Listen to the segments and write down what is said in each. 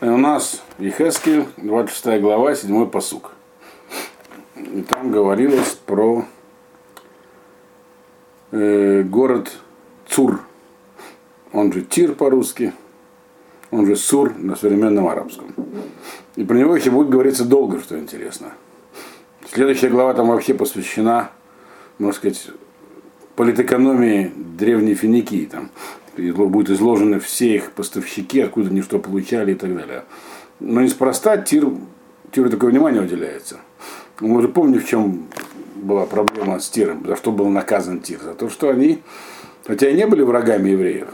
У нас Ехескель, 26 глава, 7 посук. И там говорилось про э, город Цур. Он же Тир по-русски, он же Сур на современном арабском. И про него еще будет говориться долго, что интересно. Следующая глава там вообще посвящена, можно сказать, политэкономии древней Финикии. Там будут изложены все их поставщики, откуда они что получали и так далее. Но неспроста Тир, Тиру такое внимание уделяется. Мы уже помним, в чем была проблема с Тиром, за что был наказан Тир. За то, что они, хотя и не были врагами евреев,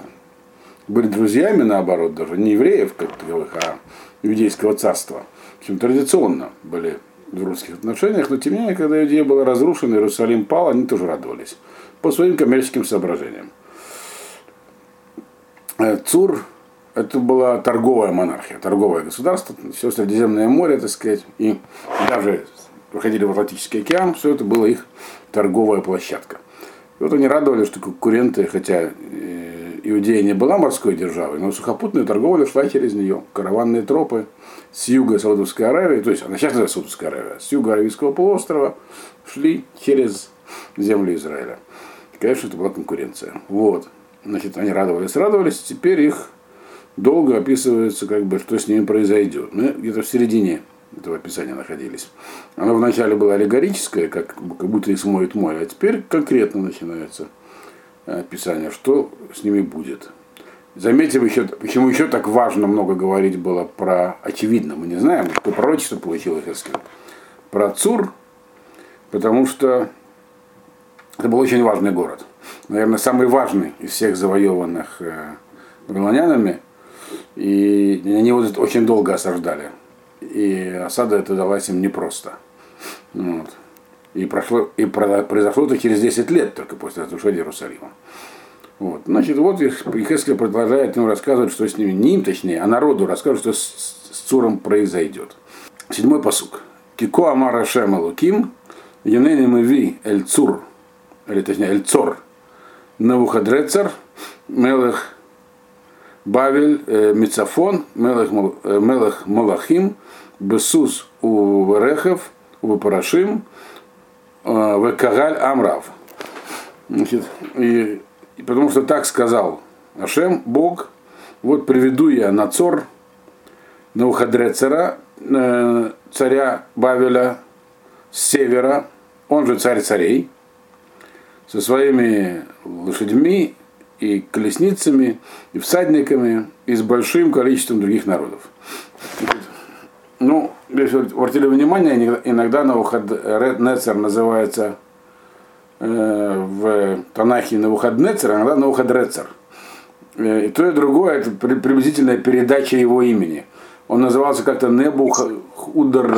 были друзьями, наоборот, даже не евреев, как таковых, а иудейского царства. В общем, традиционно были в дружеских отношениях, но тем не менее, когда Иудея была разрушена, Иерусалим пал, они тоже радовались по своим коммерческим соображениям. Э, Цур это была торговая монархия, торговое государство, все Средиземное море, так сказать, и даже выходили в Атлантический океан, все это было их торговая площадка. И вот они радовались, что конкуренты, хотя э, Иудея не была морской державой, но сухопутная торговля шла через нее. Караванные тропы с юга Саудовской Аравии, то есть она сейчас называется Саудовская Аравия, с юга Аравийского полуострова шли через землю Израиля. И, конечно, это была конкуренция. Вот. Значит, они радовались, радовались, теперь их долго описывается, как бы, что с ними произойдет. Мы где-то в середине этого описания находились. Оно вначале было аллегорическое, как, как будто их смоет море, а теперь конкретно начинается описание, что с ними будет. Заметим еще, почему еще так важно много говорить было про очевидно. Мы не знаем, какое пророчество получил Хескель. Про Цур, потому что это был очень важный город. Наверное, самый важный из всех завоеванных э, вавилонянами. И они его очень долго осаждали. И осада это далась им непросто. Вот. И, прошло, и произошло это через 10 лет только после разрушения Иерусалима. Вот. Значит, вот Ихескель продолжает им рассказывать, что с ними, не им точнее, а народу рассказывать, что с, с Цуром произойдет. Седьмой посук. Кико Амара Шем Луким, Юнени Меви Эль Цур, или точнее Эль Цор, Навуходрецар, Мелех Бавель, э, Мицафон, Мелех, э, Мелех Малахим, Бесус у Верехов, у Парашим, э, в Кагаль Амрав. Значит, и, и потому что так сказал Ашем, Бог, вот приведу я на Цор, на Уходрецера, э, царя Бавеля с севера, он же царь царей, со своими лошадьми и колесницами, и всадниками, и с большим количеством других народов. Ну, если обратили внимание, иногда Навуходнецер называется э, в Танахе Навуходнецер, а иногда Навуходрецер. Э, и то, и другое это приблизительная передача его имени. Он назывался как-то Небух Удар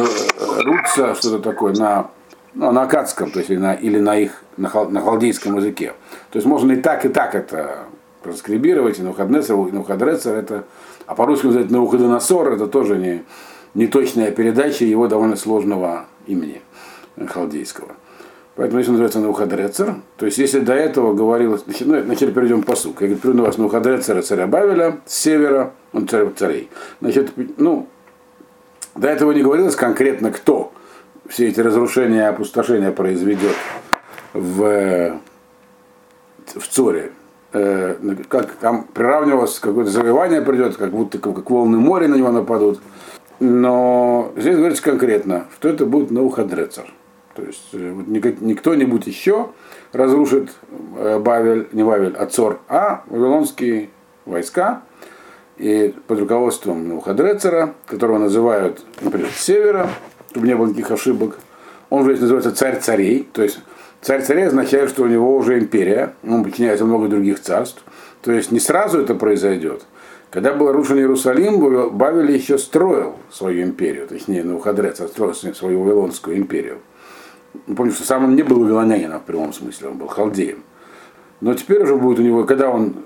Руца, что-то такое, на ну, на акадском, то есть или на, или на их, на, хал, на халдейском языке. То есть можно и так, и так это транскрибировать, и Навуходнецер, и Навуходрецер, это, а по-русски сказать Навуходоносор, это тоже не, не точная передача его довольно сложного имени халдейского. Поэтому если называется Навуходрецер, то есть если до этого говорилось, ну, вначале перейдем по суку, я говорю, приведу вас Навуходрецера, царя Бавеля, с севера, он царь царей. Значит, ну, до этого не говорилось конкретно кто все эти разрушения и опустошения произведет в, в Цоре, э, как там приравнивалось, какое-то завоевание придет, как будто как волны моря на него нападут. Но здесь говорится конкретно, что это будет Наухадрецер. То есть э, вот не кто-нибудь еще разрушит э, Бавель, не Бавель, а Цор, а вавилонские войска и под руководством Наухадрецера, которого называют, например, с севера, чтобы не было никаких ошибок. Он уже называется царь царей, то есть царь царей означает, что у него уже империя, он подчиняется много других царств. То есть не сразу это произойдет. Когда был разрушен Иерусалим, Бавель еще строил свою империю, точнее, Навуходрец строил свою Вавилонскую империю. Помню, что сам он не был вавилонянином в прямом смысле, он был халдеем. Но теперь уже будет у него, когда он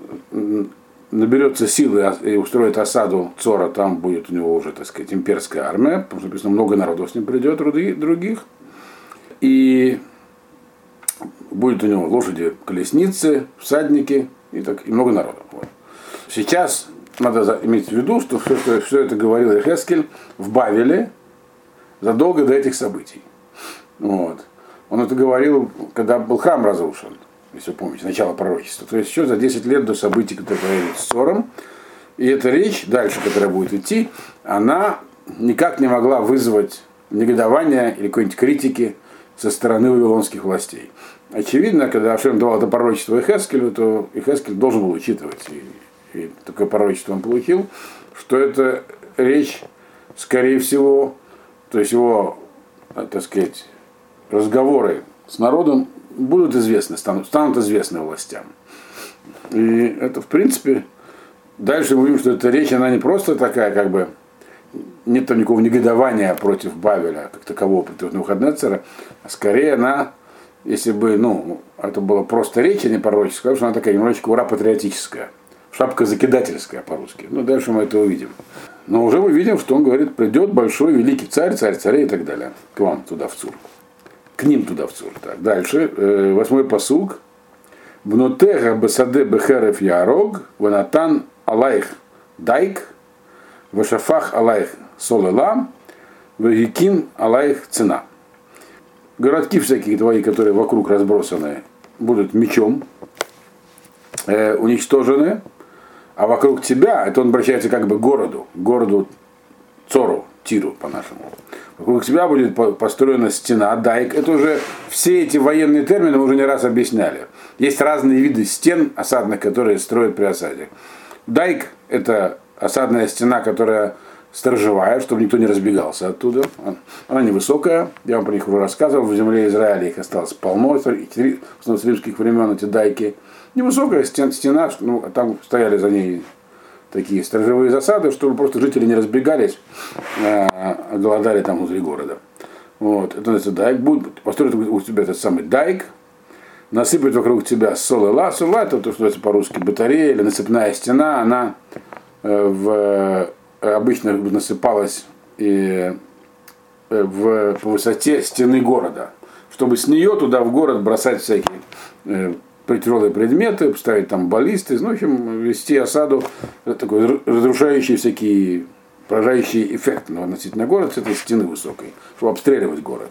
наберется силы и устроит осаду Цора, там будет у него уже, так сказать, имперская армия, потому что написано, много народов с ним придет, других. И будет у него лошади, колесницы, всадники и, так, и много народов. Вот. Сейчас надо иметь в виду, что все, что- все это говорил Эхескель в Бавеле задолго до этих событий. Вот. Он это говорил, когда был храм разрушен, если вы помните, начало пророчества. То есть еще за 10 лет до событий, которые произошли с Сором. И эта речь, дальше, которая будет идти, она никак не могла вызвать негодования или какой-нибудь критики со стороны вавилонских властей. Очевидно, когда Ашем давал это пророчество Эхескелю, то Эхескель должен был учитывать, и, и такое пророчество он получил, что это речь, скорее всего, то есть его, э, так сказать, разговоры с народом будут известны, станут, станут известны властям. И это, в принципе, дальше мы видим, что эта речь, она не просто такая, как бы, нет там никакого негодования против Бавеля, как такового, против Навуходнецера, а скорее она, если бы, ну, это была просто речь, а не пророческая, что она такая немножечко ура патриотическая, шапка закидательская по-русски. Ну, дальше мы это увидим. Но уже мы видим, что он говорит, придет большой великий царь, царь царей и так далее, к вам туда в Цур. К ним туда в Цур. Так, дальше, э, восьмой посуг. Внутега бесаде бехерев ярог, ванатан алайх дайк, Вашафах алайх солела, вегикин алайх цена. Городки всякие твои, которые вокруг разбросаны, будут мечом э, уничтожены, а вокруг тебя, это он обращается как бы к городу, к городу Цору, Тиру по-нашему. Вокруг тебя будет по- построена стена, дайк. Это уже все эти военные термины мы уже не раз объясняли. Есть разные виды стен осадных, которые строят при осаде. Дайк – это осадная стена, которая сторожевая, чтобы никто не разбегался оттуда. Она невысокая, я вам про них уже рассказывал, в земле Израиля их осталось полно, с римских времен эти дайки. Невысокая стен- стена, ну, там стояли за ней такие сторожевые засады, чтобы просто жители не разбегались, а голодали там внутри города. Вот, это называется дайк. Будет построить у тебя этот самый дайк, насыпать вокруг тебя солыла. Солыла это то, что называется по-русски батарея или насыпная стена, она э, в, э, обычно насыпалась и, э, в, по высоте стены города, чтобы с нее туда в город бросать всякие тяжелые предметы, ставить там баллисты, ну, в общем, вести осаду, такой разрушающий всякие, поражающий эффект наносить на город с этой стены высокой, чтобы обстреливать город.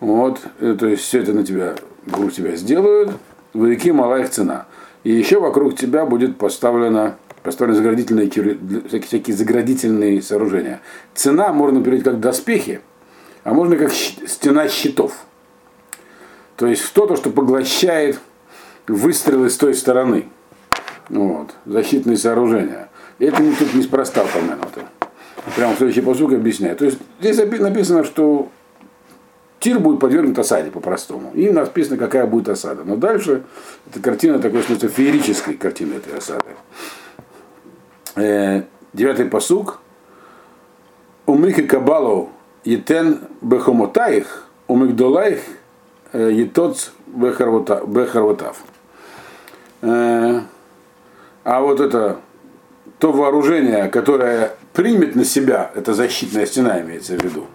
Вот, э, то есть все это на тебя, вокруг тебя сделают, велики мала их цена. И еще вокруг тебя будет поставлена поставлены заградительные, всякие, всякие заградительные сооружения. Цена можно перевести как доспехи, а можно как щ- стена щитов. То есть что-то, что поглощает выстрелы с той стороны. Вот, защитные сооружения. И это не, тут неспроста упомянуто. Прямо в следующий посук объясняет. То есть здесь написано, что Тир будет подвергнут осаде по-простому. И написано, какая будет осада. Но дальше эта картина такой, что феерической картины этой осады. Э, девятый посук. Умых и кабалов етен бехомотаих, умигдолаих етоц бехарватав. Э, А вот это то вооружение, которое примет на себя, это защитная стена имеется в виду,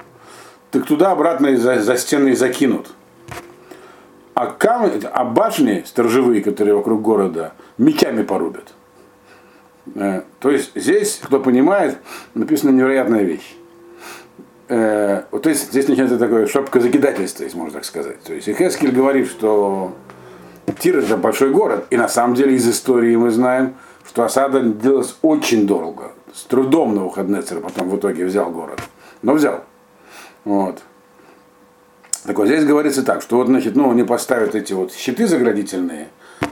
так туда обратно за, за стены и закинут. А, камни, а башни сторожевые, которые вокруг города, мечами порубят. Э, То есть здесь, кто понимает, написана невероятная вещь. Э, Вот то есть здесь начинается такое шапка закидательства, если можно так сказать. То есть Ихескель говорит, что Тир это большой город, и на самом деле из истории мы знаем, что осада делалась очень долго. С трудом на Навуходнецер потом в итоге взял город. Но взял. Вот. Так вот здесь говорится так, что вот, значит, ну, они поставят эти вот щиты заградительные.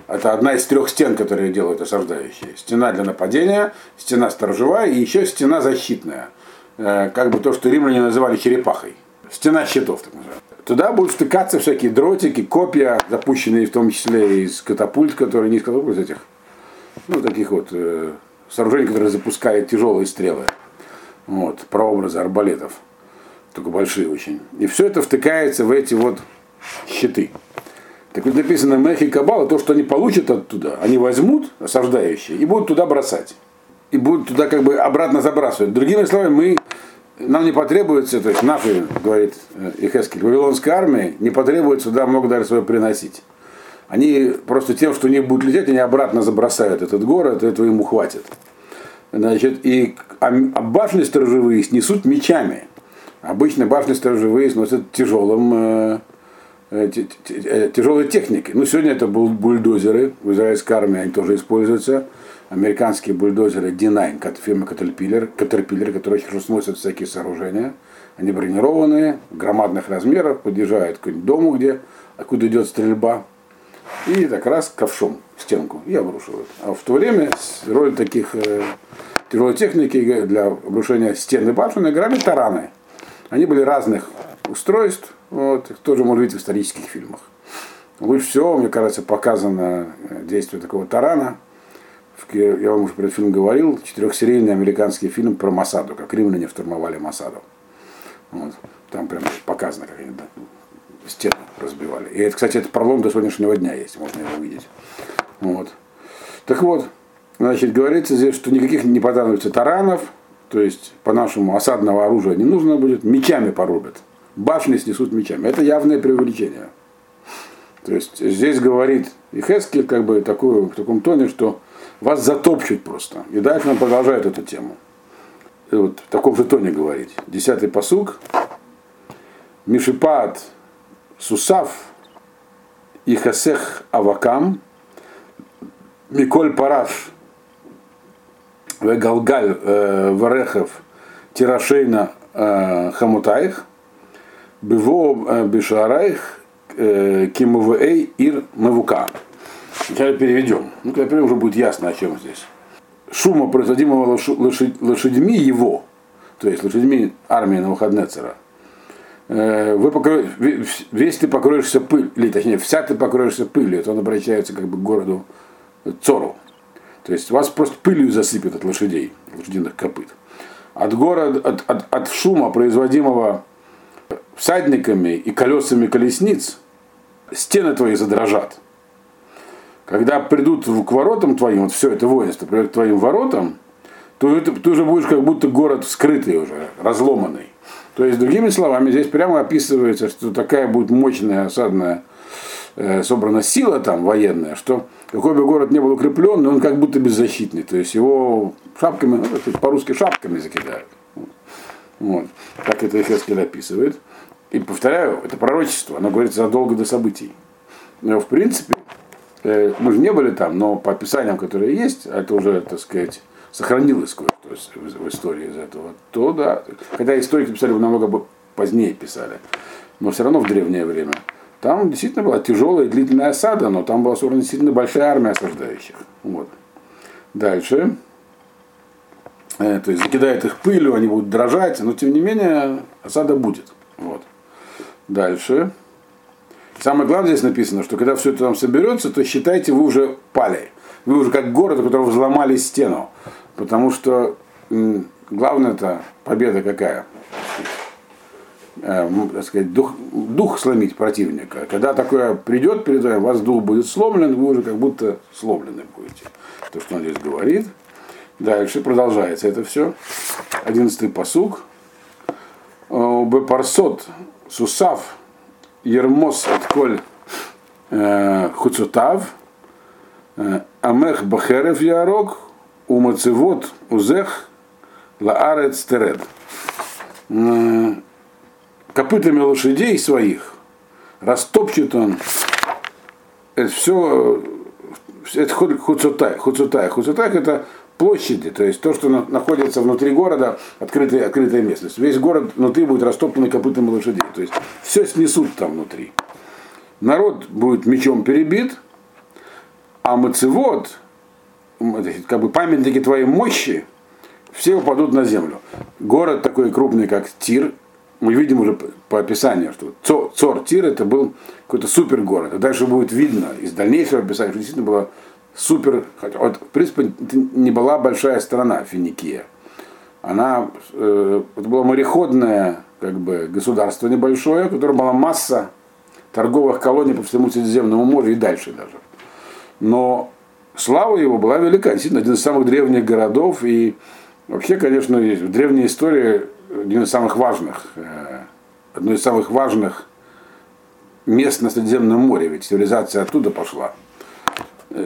Это одна из трех стен, которые делают осаждающие. Стена для нападения, стена сторожевая и еще стена защитная. Э, Как бы то, что римляне называли черепахой. Стена щитов, так называемая. Туда будут втыкаться всякие дротики, копья, запущенные в том числе из катапульт, которые не из катапульт, из этих, ну, таких вот э, сооружений, которые запускают тяжелые стрелы. Вот, прообразы арбалетов только большие очень. И все это втыкается в эти вот щиты. Так вот написано Мех и Кабала, то, что они получат оттуда, они возьмут, осаждающие, и будут туда бросать. И будут туда как бы обратно забрасывать. Другими словами, мы, нам не потребуется, то есть нашей, говорит э, Ихескель, вавилонской армии, не потребуется туда много даже свое приносить. Они просто тем, что они будут лететь, они обратно забросают этот город, этого ему хватит. Значит, и а, а башни сторожевые снесут мечами. Обычно башни сторожевые сносят тяжелым, э, э, э, тяжелой техникой. Ну, сегодня это был бульдозеры. В израильской армии они тоже используются. Американские бульдозеры D9, фирмы Caterpillar, Caterpillar, которые очень хорошо сносят всякие сооружения. Они бронированные, громадных размеров, подъезжают к дому, где, откуда идет стрельба. И так раз ковшом стенку и обрушивают. А в то время роль таких э, тяжелой техники для обрушения стены башен играли тараны. Они были разных устройств, вот, их тоже можно видеть в исторических фильмах. Лучше всего, мне кажется, показано э, действие такого тарана. Я вам уже про этот фильм говорил, четырехсерийный американский фильм про Масаду, как римляне штурмовали Масаду. Вот. Там прям показано, как они стены разбивали. И это, кстати, это пролом до сегодняшнего дня есть, можно его увидеть. Вот. Так вот, значит, говорится здесь, что никаких не понадобится таранов, то есть по-нашему осадного оружия не нужно будет, мечами порубят. Башни снесут мечами. Это явное преувеличение. То есть здесь говорит и Хескель как бы такую, в таком тоне, что вас затопчут просто. И дальше он продолжает эту тему. И вот в таком же тоне говорить. Десятый посук. Мишипат Сусав и Хасех Авакам Миколь Параш Вегалгаль Варехов Тирашейна Хамутаих Бево Бешараих Кимувей Ир Мавука. Сейчас переведем. Ну, теперь уже будет ясно, о чем здесь. Шума, производимого лошадьми его, то есть лошадьми армии Навуходнецера, вы покроете, весь ты покроешься пыль, или точнее, вся ты покроешься пылью, это он обращается как бы к городу Цору. То есть вас просто пылью засыпет от лошадей, лошадиных копыт. От города, от, от, от шума, производимого всадниками и колесами колесниц, стены твои задрожат. Когда придут к воротам твоим, вот все это воинство придет к твоим воротам, то это, ты уже будешь как будто город скрытый уже, разломанный. То есть, другими словами, здесь прямо описывается, что такая будет мощная осадная э, собрана сила там военная, что какой бы город не был укреплен, он как будто беззащитный. То есть его шапками, ну, по-русски шапками закидают. Вот. Так это Хескель описывает. И повторяю, это пророчество, оно говорится задолго до событий. Но в принципе, мы же не были там, но по описаниям, которые есть, это уже, так сказать, сохранилось кое-что в истории из этого, то да. Хотя историки писали намного позднее писали, но все равно в древнее время. Там действительно была тяжелая и длительная осада, но там была собрана действительно большая армия осаждающих. Вот. Дальше. Э, то есть закидает их пылью, они будут дрожать, но тем не менее осада будет. Вот. Дальше. Самое главное здесь написано, что когда все это там соберется, то считайте, вы уже пали. Вы уже как город, у которого взломали стену. Потому что главное это победа какая? Э, так сказать, дух, дух сломить противника. Когда такое придет перед вами, у вас дух будет сломлен, вы уже как будто сломлены будете. То, что он здесь говорит. Дальше продолжается это все. Одиннадцатый посуг. Бепарсот Сусав Ермос Отколь э, Хуцутав Амех Бахерев Ярок Умацевод Узех Лаарец Теред копытами лошадей своих растопчет он это все, это хуцутай. Хуцутай. Хуцутай это площади, то есть то, что находится внутри города, открытая, открытая местность. Весь город внутри будет растоплен копытами лошадей. То есть все снесут там внутри. Народ будет мечом перебит, а мацевод, как бы памятники твоей мощи, все упадут на землю. Город такой крупный, как Тир, мы видим уже по описанию, что Цор Тир это был какой-то супер город. А дальше будет видно из дальнейшего описания, что действительно было супер, хотя, вот, в принципе, не была большая страна Финикия. Она, э, это было мореходное как бы, государство небольшое, у которого была масса торговых колоний по всему Средиземному морю и дальше даже. Но слава его была велика, действительно, один из самых древних городов. И вообще, конечно, в древней истории один из самых важных, э, одно из самых важных мест на Средиземном море, ведь цивилизация оттуда пошла.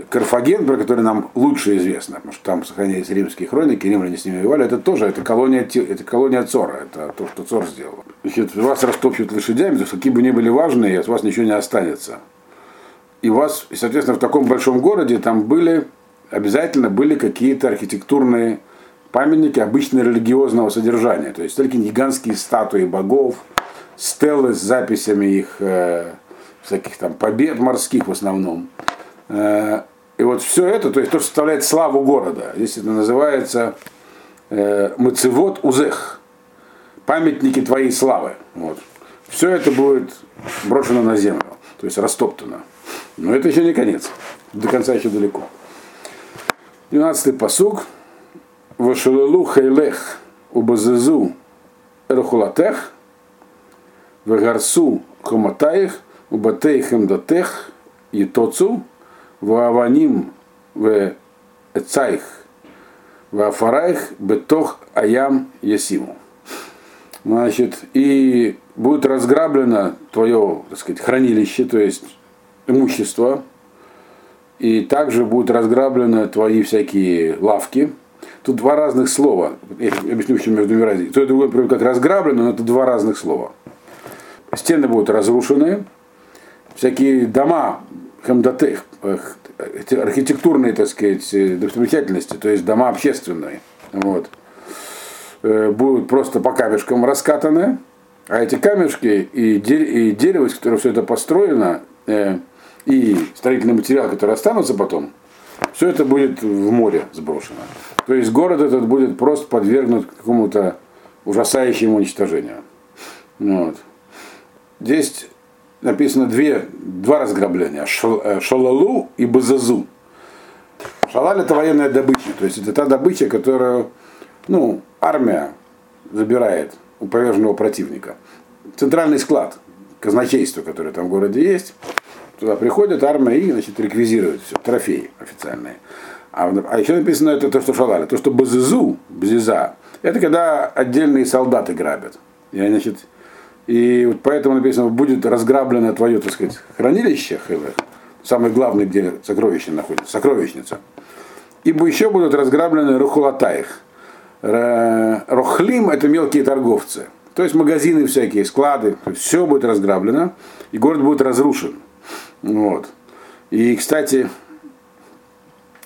Карфаген, про который нам лучше известно, потому что там сохранились римские хроники, римляне с ними воевали, это тоже это колония, это колония Цора, это то, что Цор сделал. Значит, вас растопчут лошадями, то есть какие бы ни были важные, от вас ничего не останется. И у вас, соответственно, в таком большом городе там были, обязательно были какие-то архитектурные памятники обычно религиозного содержания. То есть только гигантские статуи богов, стелы с записями их э, всяких там побед морских в основном. Э, и вот все это, то есть то, что составляет славу города. Здесь это называется э, Мацевод Узех. Памятники твоей славы. Вот. Все это будет брошено на землю, то есть растоптано. Но это еще не конец. До конца еще далеко. 12-й посуг. Вашалалу хейлех убазезу эрхулатех, вегарсу хоматаих, убатеих эмдатех, и тоцу, вааваним в эцайх, вафараих бетох аям ясиму. Значит, и будет разграблено твое, так сказать, хранилище, то есть имущество, и также будут разграблены твои всякие лавки, Тут два разных слова. Я объясню, в чем между ними разница. То это будет как разграблено, но это два разных слова. Стены будут разрушены, всякие дома, хамдатех, архитектурные, так сказать, достопримечательности, то есть дома общественные, вот, э, будут просто по камешкам раскатаны, а эти камешки и, дерево, из которого все это построено, э, и строительный материал, который останутся потом, все это будет в море сброшено. То есть город этот будет просто подвергнут какому-то ужасающему уничтожению. Вот. Здесь написано две, два разграбления. Э, шалалу и Базазу. Шалаль это военная добыча. То есть это та добыча, которую ну, армия забирает у поверженного противника. Центральный склад, казначейство, которое там в городе есть, туда приходит армия и значит, реквизирует все, трофеи официальные. А, а еще написано это то, что шалали. То, что базизу, базиза, это когда отдельные солдаты грабят. И, значит, и вот поэтому написано, будет разграблено твое, так сказать, хранилище, самое главное, где сокровище находится, сокровищница. И еще будут разграблены рухулатаих. Рохлим это мелкие торговцы. То есть магазины всякие, склады, все будет разграблено, и город будет разрушен. Вот. И, кстати,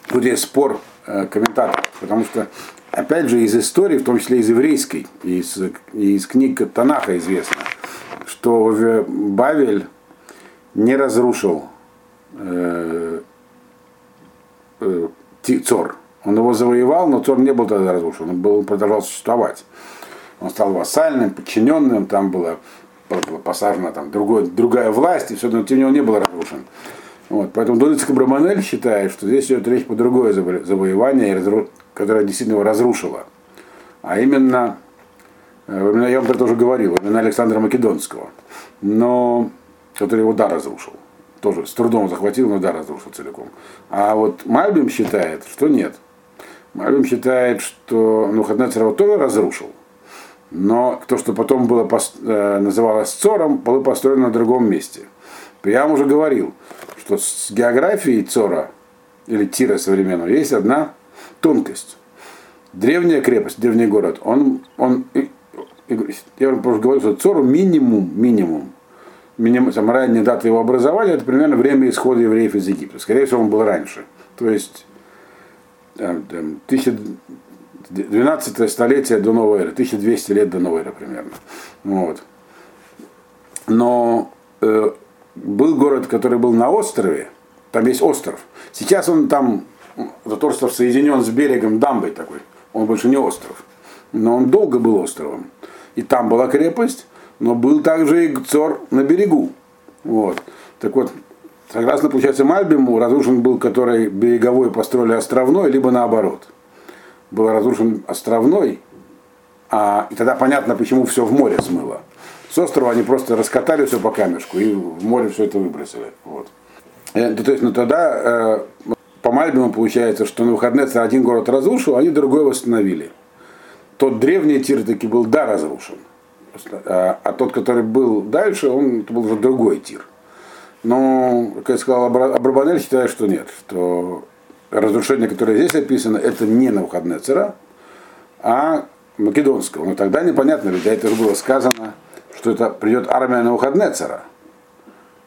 тут есть спор э, комментаторов, потому что, опять же, из истории, в том числе из еврейской, из, из книг Танаха известно, что Бавель не разрушил э, э, Цор. Он его завоевал, но Цор не был тогда разрушен, он был, продолжал существовать. Он стал вассальным, подчиненным, там было посажена там другой, другая власть, и все, но тем не менее он не был разрушен. Вот, поэтому Дудицкий Браманель считает, что здесь идет речь по другое завоевание, которое действительно его разрушило. А именно, э, я вам про это уже говорил, именно Александра Македонского, но, который его да разрушил. Тоже с трудом захватил, но да разрушил целиком. А вот Мальбим считает, что нет. Мальбим считает, что ну, Хаднецер его тоже разрушил. Но то, что потом было, э, называлось Цором, было построено на другом месте. Я вам уже говорил, что с географией Цора, или Тира современного, есть одна тонкость. Древняя крепость, древний город, он, он я вам уже говорил, что Цору минимум, минимум, минимум, там, ранняя дата его образования, это примерно время исхода евреев из Египта. Скорее всего, он был раньше. То есть там, там, 12 столетие до новой эры, 1200 лет до новой эры примерно. Вот. Но э, был город, который был на острове, там есть остров. Сейчас он там, этот остров соединен с берегом дамбой такой, он больше не остров. Но он долго был островом. И там была крепость, но был также и Цор на берегу. Вот. Так вот, согласно, получается, Мальбиму, разрушен был, который береговой построили островной, либо наоборот был разрушен островной, а, и тогда понятно, почему все в море смыло. С острова они просто раскатали все по камешку и в море все это выбросили. Вот. Э, то есть, ну тогда э, по Мальбиму получается, что на выходные один город разрушил, а они другой восстановили. Тот древний тир таки был, да, разрушен. А, а тот, который был дальше, он это был уже другой тир. Но, как я сказал, Абрабанель считает, что нет, что разрушение, которое здесь описано, это не на выходные цара, а македонского. Но тогда непонятно, ведь это же было сказано, что это придет армия на выходные цара.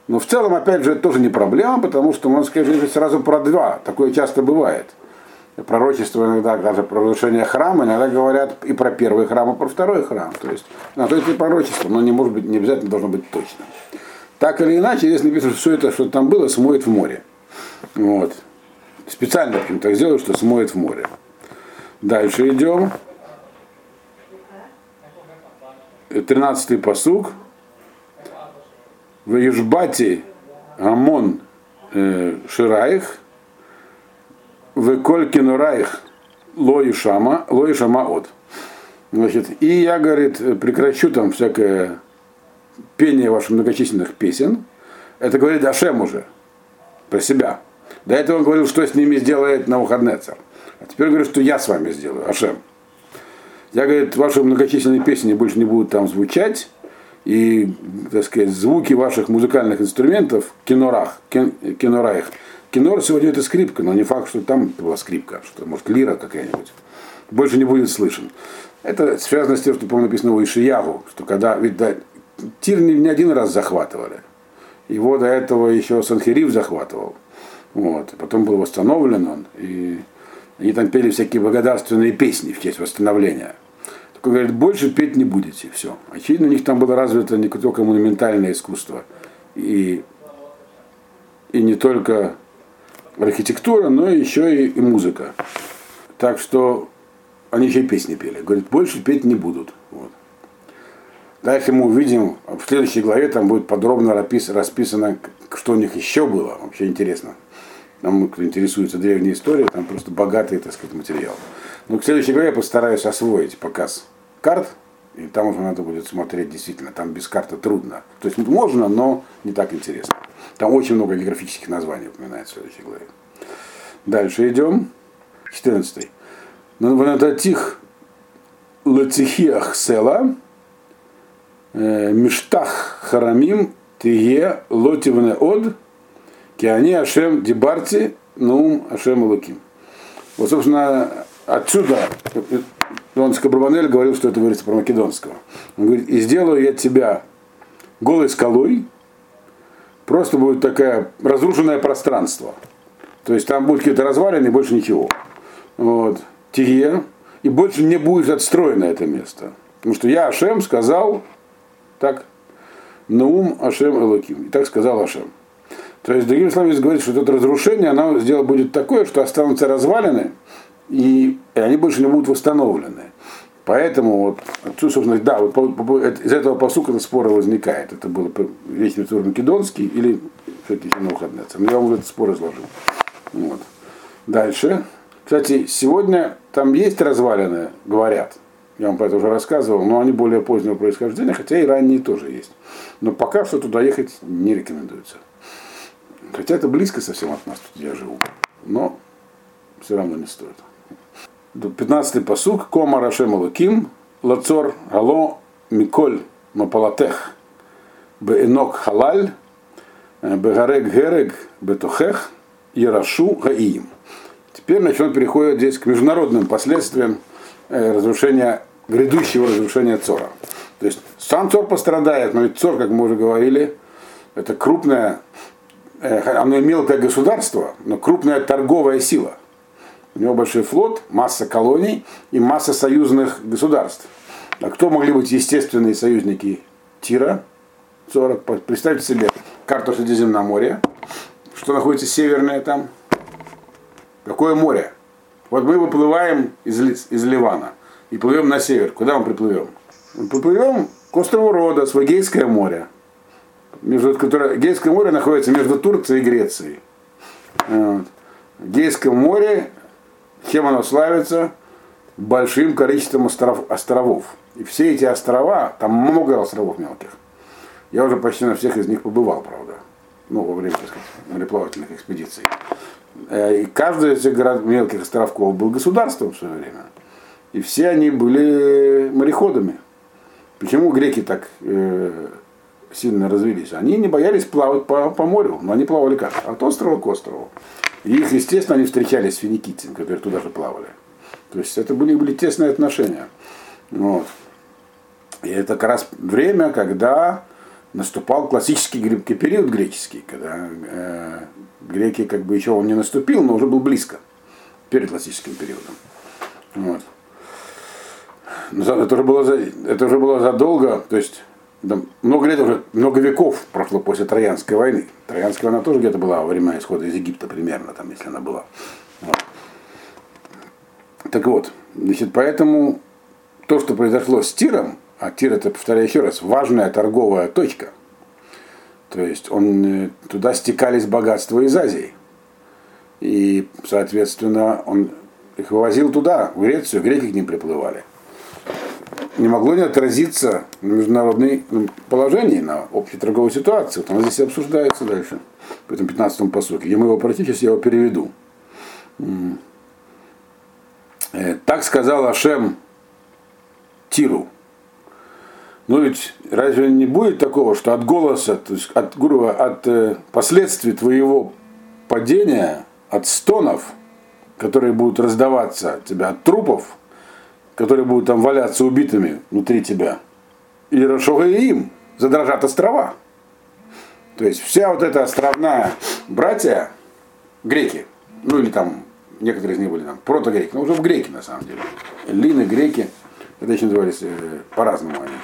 Но в целом, опять же, это тоже не проблема, потому что можно сказать сразу про два. Такое часто бывает. Пророчество иногда, даже про разрушение храма, иногда говорят и про первый храм, и про второй храм. То есть, ну, то есть и пророчество, но не может быть, не обязательно должно быть точно. Так или иначе, если написано, что все это, что там было, смоет в море. Вот. Специально так сделали, что смоет в море. Дальше идем. Тринадцатый посуг. В Южбате Амон э, Шираих, в Колькинураих Лои Шама, Лои Шама от. Значит, и я, говорит, прекращу там всякое пение ваших многочисленных песен. Это говорит Ашем уже, про себя. До этого он говорил, что с ними сделает на Навуходнецер. А теперь говорит, что я с вами сделаю, Ашем. Я, говорит, ваши многочисленные песни больше не будут там звучать, и, так сказать, звуки ваших музыкальных инструментов, кинорах, кин, кинораях. Кинор сегодня это скрипка, но не факт, что там была скрипка, что может лира какая-нибудь. Больше не будет слышен. Это связано с тем, что, по-моему, написано у Ишиягу, что когда, ведь да, Тир не, не один раз захватывали. Его до этого еще Санхерив захватывал. Вот. Потом был восстановлен он. И они там пели всякие благодарственные песни в честь восстановления. Так он говорит, больше петь не будете. Все. Очевидно, у них там было развито не только монументальное искусство. И, и не только архитектура, но еще и, и музыка. Так что они еще и песни пели. Говорит, больше петь не будут. Вот. Дальше мы увидим, в следующей главе там будет подробно расписано, что у них еще было. Вообще интересно. Нам, кто интересуется древней историей, там просто богатый, так сказать, материал. Но к следующей главе я постараюсь освоить показ карт, и там уже надо будет смотреть действительно, там без карты трудно. То есть можно, но не так интересно. Там очень много географических названий упоминается в следующей главе. Дальше идем. 14. Ванататих лацихиах села, Э, Миштах Харамим Тие Лотивне Од Киани Ашем Дибарти Нум Ашем Луким. Вот, собственно, отсюда он Скабрабанель говорил, что это говорится про Македонского. Он говорит, и сделаю я тебя голой скалой, просто будет такое разрушенное пространство. То есть там будет какие-то развалины и больше ничего. Вот. Тие. И больше не будет отстроено это место. Потому что я, Ашем, сказал, так? Наум Ашем Элоким. И так сказал Ашем. То есть, другими словами, здесь говорит, что это разрушение, оно сделать будет такое, что останутся развалины, и, и они больше не будут восстановлены. Поэтому вот, отцу, собственно, да, вот по, по, из этого посука спора возникает. Это было весь Тур Македонский или все-таки Навуходнецер. Но я вам этот спор изложил. Вот. Дальше. Кстати, сегодня там есть развалины, говорят. Я вам про это уже рассказывал, но они более позднего происхождения, хотя и ранние тоже есть. Но пока что туда ехать не рекомендуется. Хотя это близко совсем от нас, тут я живу. Но все равно не стоит. 15-й посук. Кома Рашем Луким, Лацор Гало Миколь Мапалатех, Бeenok Халаль, Бегарек Герег Бетухех, Ярашу Гаиим. Теперь значит, он переходит здесь к международным последствиям э, разрушения грядущего разрушения Цора. То есть сам Цор пострадает, но ведь Цор, как мы уже говорили, это крупное, э, оно и мелкое государство, но крупная торговая сила. У него большой флот, масса колоний и масса союзных государств. А кто могли быть естественные союзники Тира? 40. Представьте себе карту Средиземноморья. Что находится северное там? Какое море? Вот мы выплываем из, из Ливана и плывем на север. Куда мы приплывем? Мы приплывем к острову Родос, в Эгейское море. Между, которое, Эгейское море находится между Турцией и Грецией. Вот. Эгейское море, чем оно славится? Большим количеством остров, островов. И все эти острова, там много островов мелких. Я уже почти на всех из них побывал, правда. Ну, во время, так сказать, мореплавательных экспедиций. Э, и каждый из этих город, мелких островков был государством в свое время. И все они были мореходами. Почему греки так э, сильно развелись, они не боялись плавать по, по морю, но они плавали как? От острова к острову. И их, естественно, они встречались с финикийцами, которые туда же плавали. То есть это были, были тесные отношения. Вот. И это как раз время, когда наступал классический период греческий, когда э, греки как бы еще он не наступил, но уже был близко, перед классическим периодом. Вот. Это уже было, это уже было задолго, то есть много лет уже, много веков прошло после Троянской войны. Троянская война тоже где-то была во время исхода из Египта примерно, там, если она была. Вот. Так вот, значит, поэтому то, что произошло с Тиром, а Тир это, повторяю еще раз, важная торговая точка. То есть он, э, туда стекались богатства из Азии. И, соответственно, он их вывозил туда, в Грецию, греки к ним приплывали не могло не отразиться на международном положении, на общей торговой ситуации. Вот оно здесь и обсуждается дальше, в этом 15-м посоке. Я мы его сейчас я его переведу. Э, так сказал Ашем Тиру. Но ведь разве не будет такого, что от голоса, то есть от, грубо, от э, последствий твоего падения, от стонов, которые будут раздаваться от тебя, от трупов, которые будут там валяться убитыми внутри тебя. И им задрожат острова. То есть вся вот эта островная братья, греки, ну или там, некоторые из них были там протогреки, но уже в греки на самом деле. Лины, греки, это еще назывались э, по-разному они.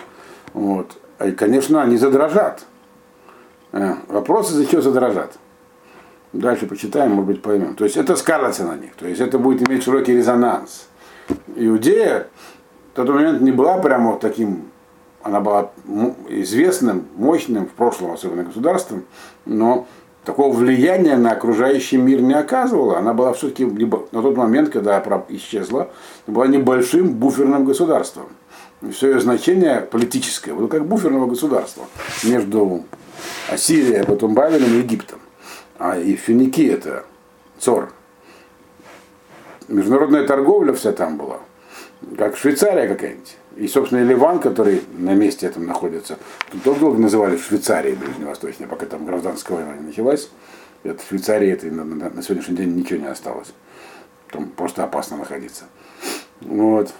Вот. И, конечно, они задрожат. Э, вопросы, за что задрожат. Дальше почитаем, может быть, поймем. То есть это скажется на них. То есть это будет иметь широкий резонанс. Иудея в тот момент не была прямо вот таким, она была известным, мощным в прошлом особенно государством, но такого влияния на окружающий мир не оказывала. Она была все-таки на тот момент, когда исчезла, была небольшим буферным государством. Все ее значение политическое было как буферного государства между Ассирией, а потом Бавелем и Египтом. А и Финики это Цор, международная торговля вся там была, как Швейцария какая-нибудь. И, собственно, и Ливан, который на месте этом находится, тут тоже долго называли Швейцарией ближневосточной, пока там гражданская война не началась. И от Швейцарии это на, на, на сегодняшний день ничего не осталось. Там просто опасно находиться. Вот.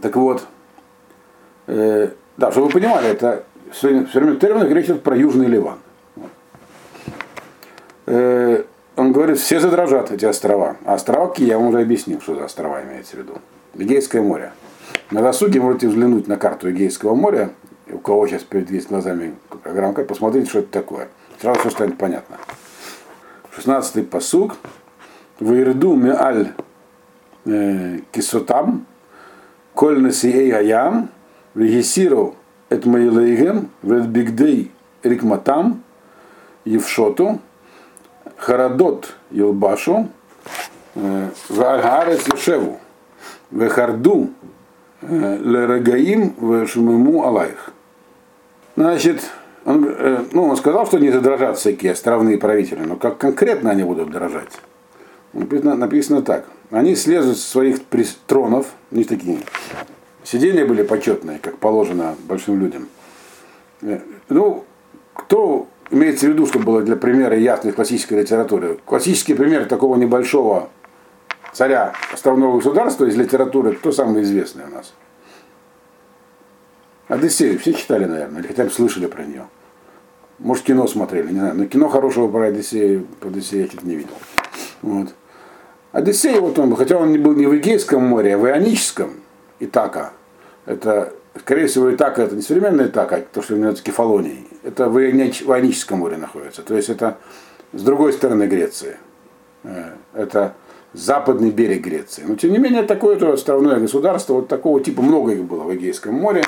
Так вот, э, да, чтобы вы понимали, это все время терминах речь идет про Южный Ливан. Вот. Э, он говорит, все задрожат эти острова. А острова, я вам уже объяснил, что за острова имеется в виду. Эгейское море. На досуге можете взглянуть на карту Эгейского моря, у кого сейчас перед есть глазами программка, посмотрите, что это такое. Сразу все станет понятно. 16-й посуг. Ваирду меаль э, кисотам, коль насиэй аям, вегесиру эт маилейгем, вет бигдей рикматам, евшоту, Харадот Елбашу, э, Вагарец Ешеву, Вехарду, э, Лерагаим, Вешумему Алайх. Значит, он, э, ну, он сказал, что не задрожат всякие островные правители, но как конкретно они будут дрожать? Написано, написано так. Они слезут с своих тронов, не такие. Сидения были почетные, как положено большим людям. Ну, кто имеется в виду, чтобы было для примера ясной классической литературы. Классический пример такого небольшого царя островного государства из литературы, кто самый известный у нас? Одиссею. Все читали, наверное, или хотя бы слышали про нее. Может, кино смотрели, не знаю. Но кино хорошего про Одиссею, про Одиссею я чуть не видел. Вот. Одиссей, вот он, хотя он не был не в Эгейском море, а в Ионическом, Итака. Это Скорее всего, Итака это не современная Итака, то, что называется Кефалонией. Это в Ионическом море находится. То есть это с другой стороны Греции. Э, это западный берег Греции. Но тем не менее, такое же островное государство, вот такого типа много их было в Эгейском море.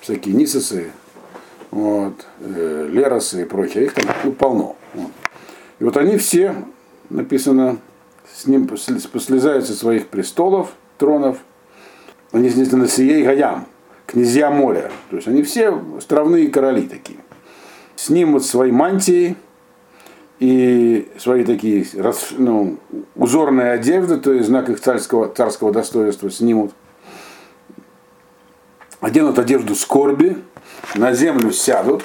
Всякие Нисосы, вот, э, Леросы и прочее. Их там ну, полно. Вот. И вот они все, написано, с ним послезают со своих престолов, тронов, они на сие и гаям, князья моря. То есть они все островные короли такие. Снимут свои мантии и свои такие ну, узорные одежды, то есть знак их царского, царского достоинства снимут. Оденут одежду скорби на землю сядут,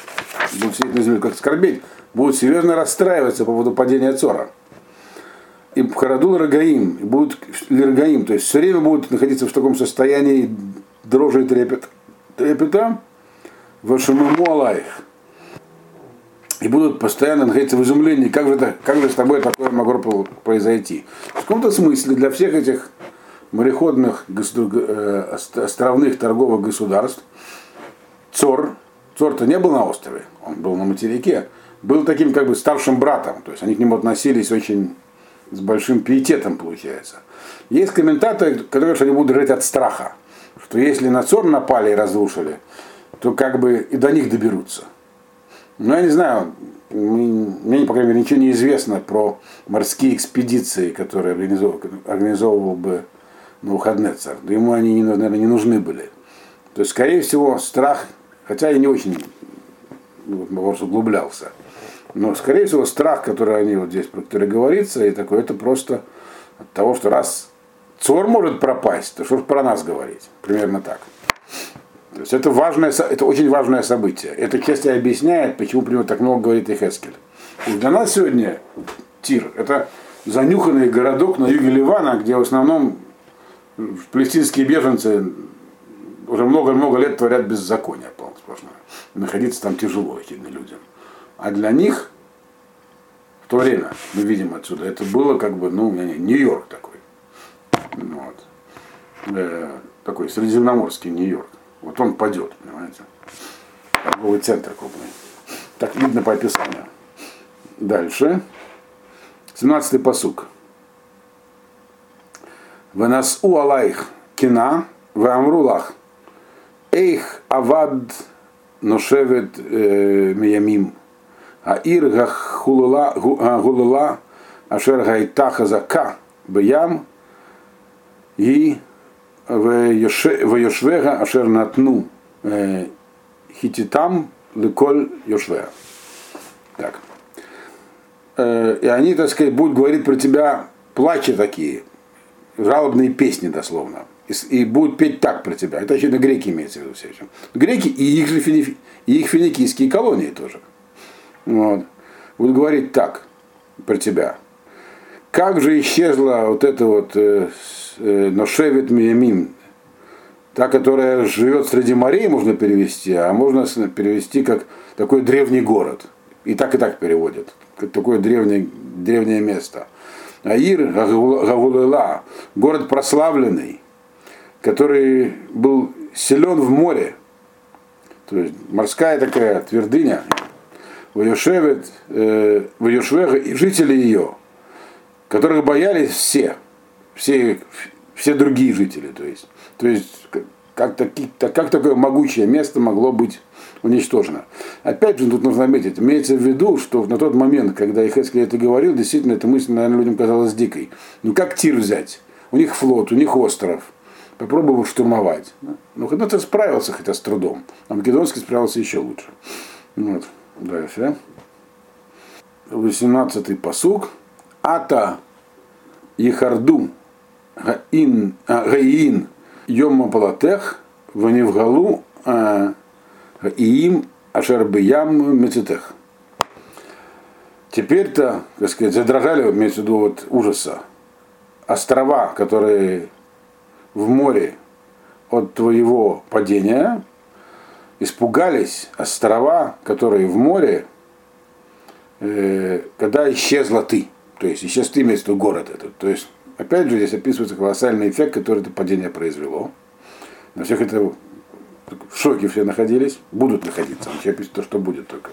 будут сидеть на землю как скорбеть, будут серьезно расстраиваться по поводу падения Цора. И Харадул Рагаим, и будут Лергаим, то есть все время будут находиться в таком состоянии дрожи и трепет, трепета, Вашимуму Алаих. И будут постоянно находиться в изумлении, как же, это, как же с тобой такое могло произойти. В каком-то смысле для всех этих мореходных э, островных торговых государств Цор, Цор-то не был на острове, он был на материке, был таким как бы старшим братом, то есть они к нему относились очень с большим пиететом, получается. Есть комментаторы, которые говорят, что они будут жить от страха, что если на Цор напали и разрушили, то как бы и до них доберутся. Но я не знаю, мне, по крайней мере, ничего не известно про морские экспедиции, которые организовывал, организовывал бы Навуходнецар. Да ему они, наверное, не нужны были. То есть, скорее всего, страх, хотя я не очень вопрос углублялся, но, скорее всего, страх, который они вот здесь, про который говорится, и такой, это просто от того, что раз Цор может пропасть, то что ж про нас говорить? Примерно так. То есть это, важное, это очень важное событие. Это часть объясняет, почему примерно так много говорит. И для нас сегодня Тир – это занюханный городок на юге Ливана, где в основном палестинские беженцы уже много-много лет творят беззаконие сплошное. Находиться там тяжело этим людям. А для них в то время, мы видим отсюда, это было как бы, ну, Нью-Йорк такой. Вот. Э, такой средиземноморский Нью-Йорк. Вот он падет, понимаете? Торговый центр крупный. Так видно по описанию. Дальше. 17-й посук. Венасу алайх кина веамрулах. Эйх авад ношевет э, миямим. Аир гулала ашер гайта хазака беям и Вайошвега Ашер Натну Хититам Леколь Йошвега. Так. И они, так сказать, будут говорить про тебя плачи такие, жалобные песни дословно. И, будут петь так про тебя. Это очевидно греки имеется в виду все еще. Греки и их же фини, и их финикийские колонии тоже. Вот. Будут говорить так про тебя. Как же исчезла вот эта вот э, э, Ношевит Миямим, та, которая живет среди морей, можно перевести, а можно перевести как такой древний город. И так и так переводят. Как такое древнее, древнее место. Аир Гавулела, город прославленный, который был силен в море. То есть морская такая твердыня. Ваюшевет, э, и жители ее – которых боялись все, все, все другие жители. То есть, то есть как, таки, как такое могучее место могло быть уничтожено. Опять же, тут нужно отметить, имеется в виду, что на тот момент, когда Ихескель это говорил, действительно эта мысль, наверное, людям казалась дикой. Ну как Тир взять? У них флот, у них остров. Попробовал штурмовать. Ну, когда-то справился, хотя с трудом. А Македонский справился еще лучше. Вот. Дальше. 18-й посуг. Ата Ехарду Гаин, Гаин Йома Палатех Ваневгалу Иим Ашарбиям Мецитех. Теперь-то, так сказать, задрожали, имеется в виду вот ужаса, острова, которые в море от твоего падения, испугались острова, которые в море, э, когда исчезла ты. То есть исчез ты имеется в виду город этот. То есть, опять же, здесь описывается колоссальный эффект, который это падение произвело. На всех это в шоке все находились, будут находиться. Еще описывает то, что будет только.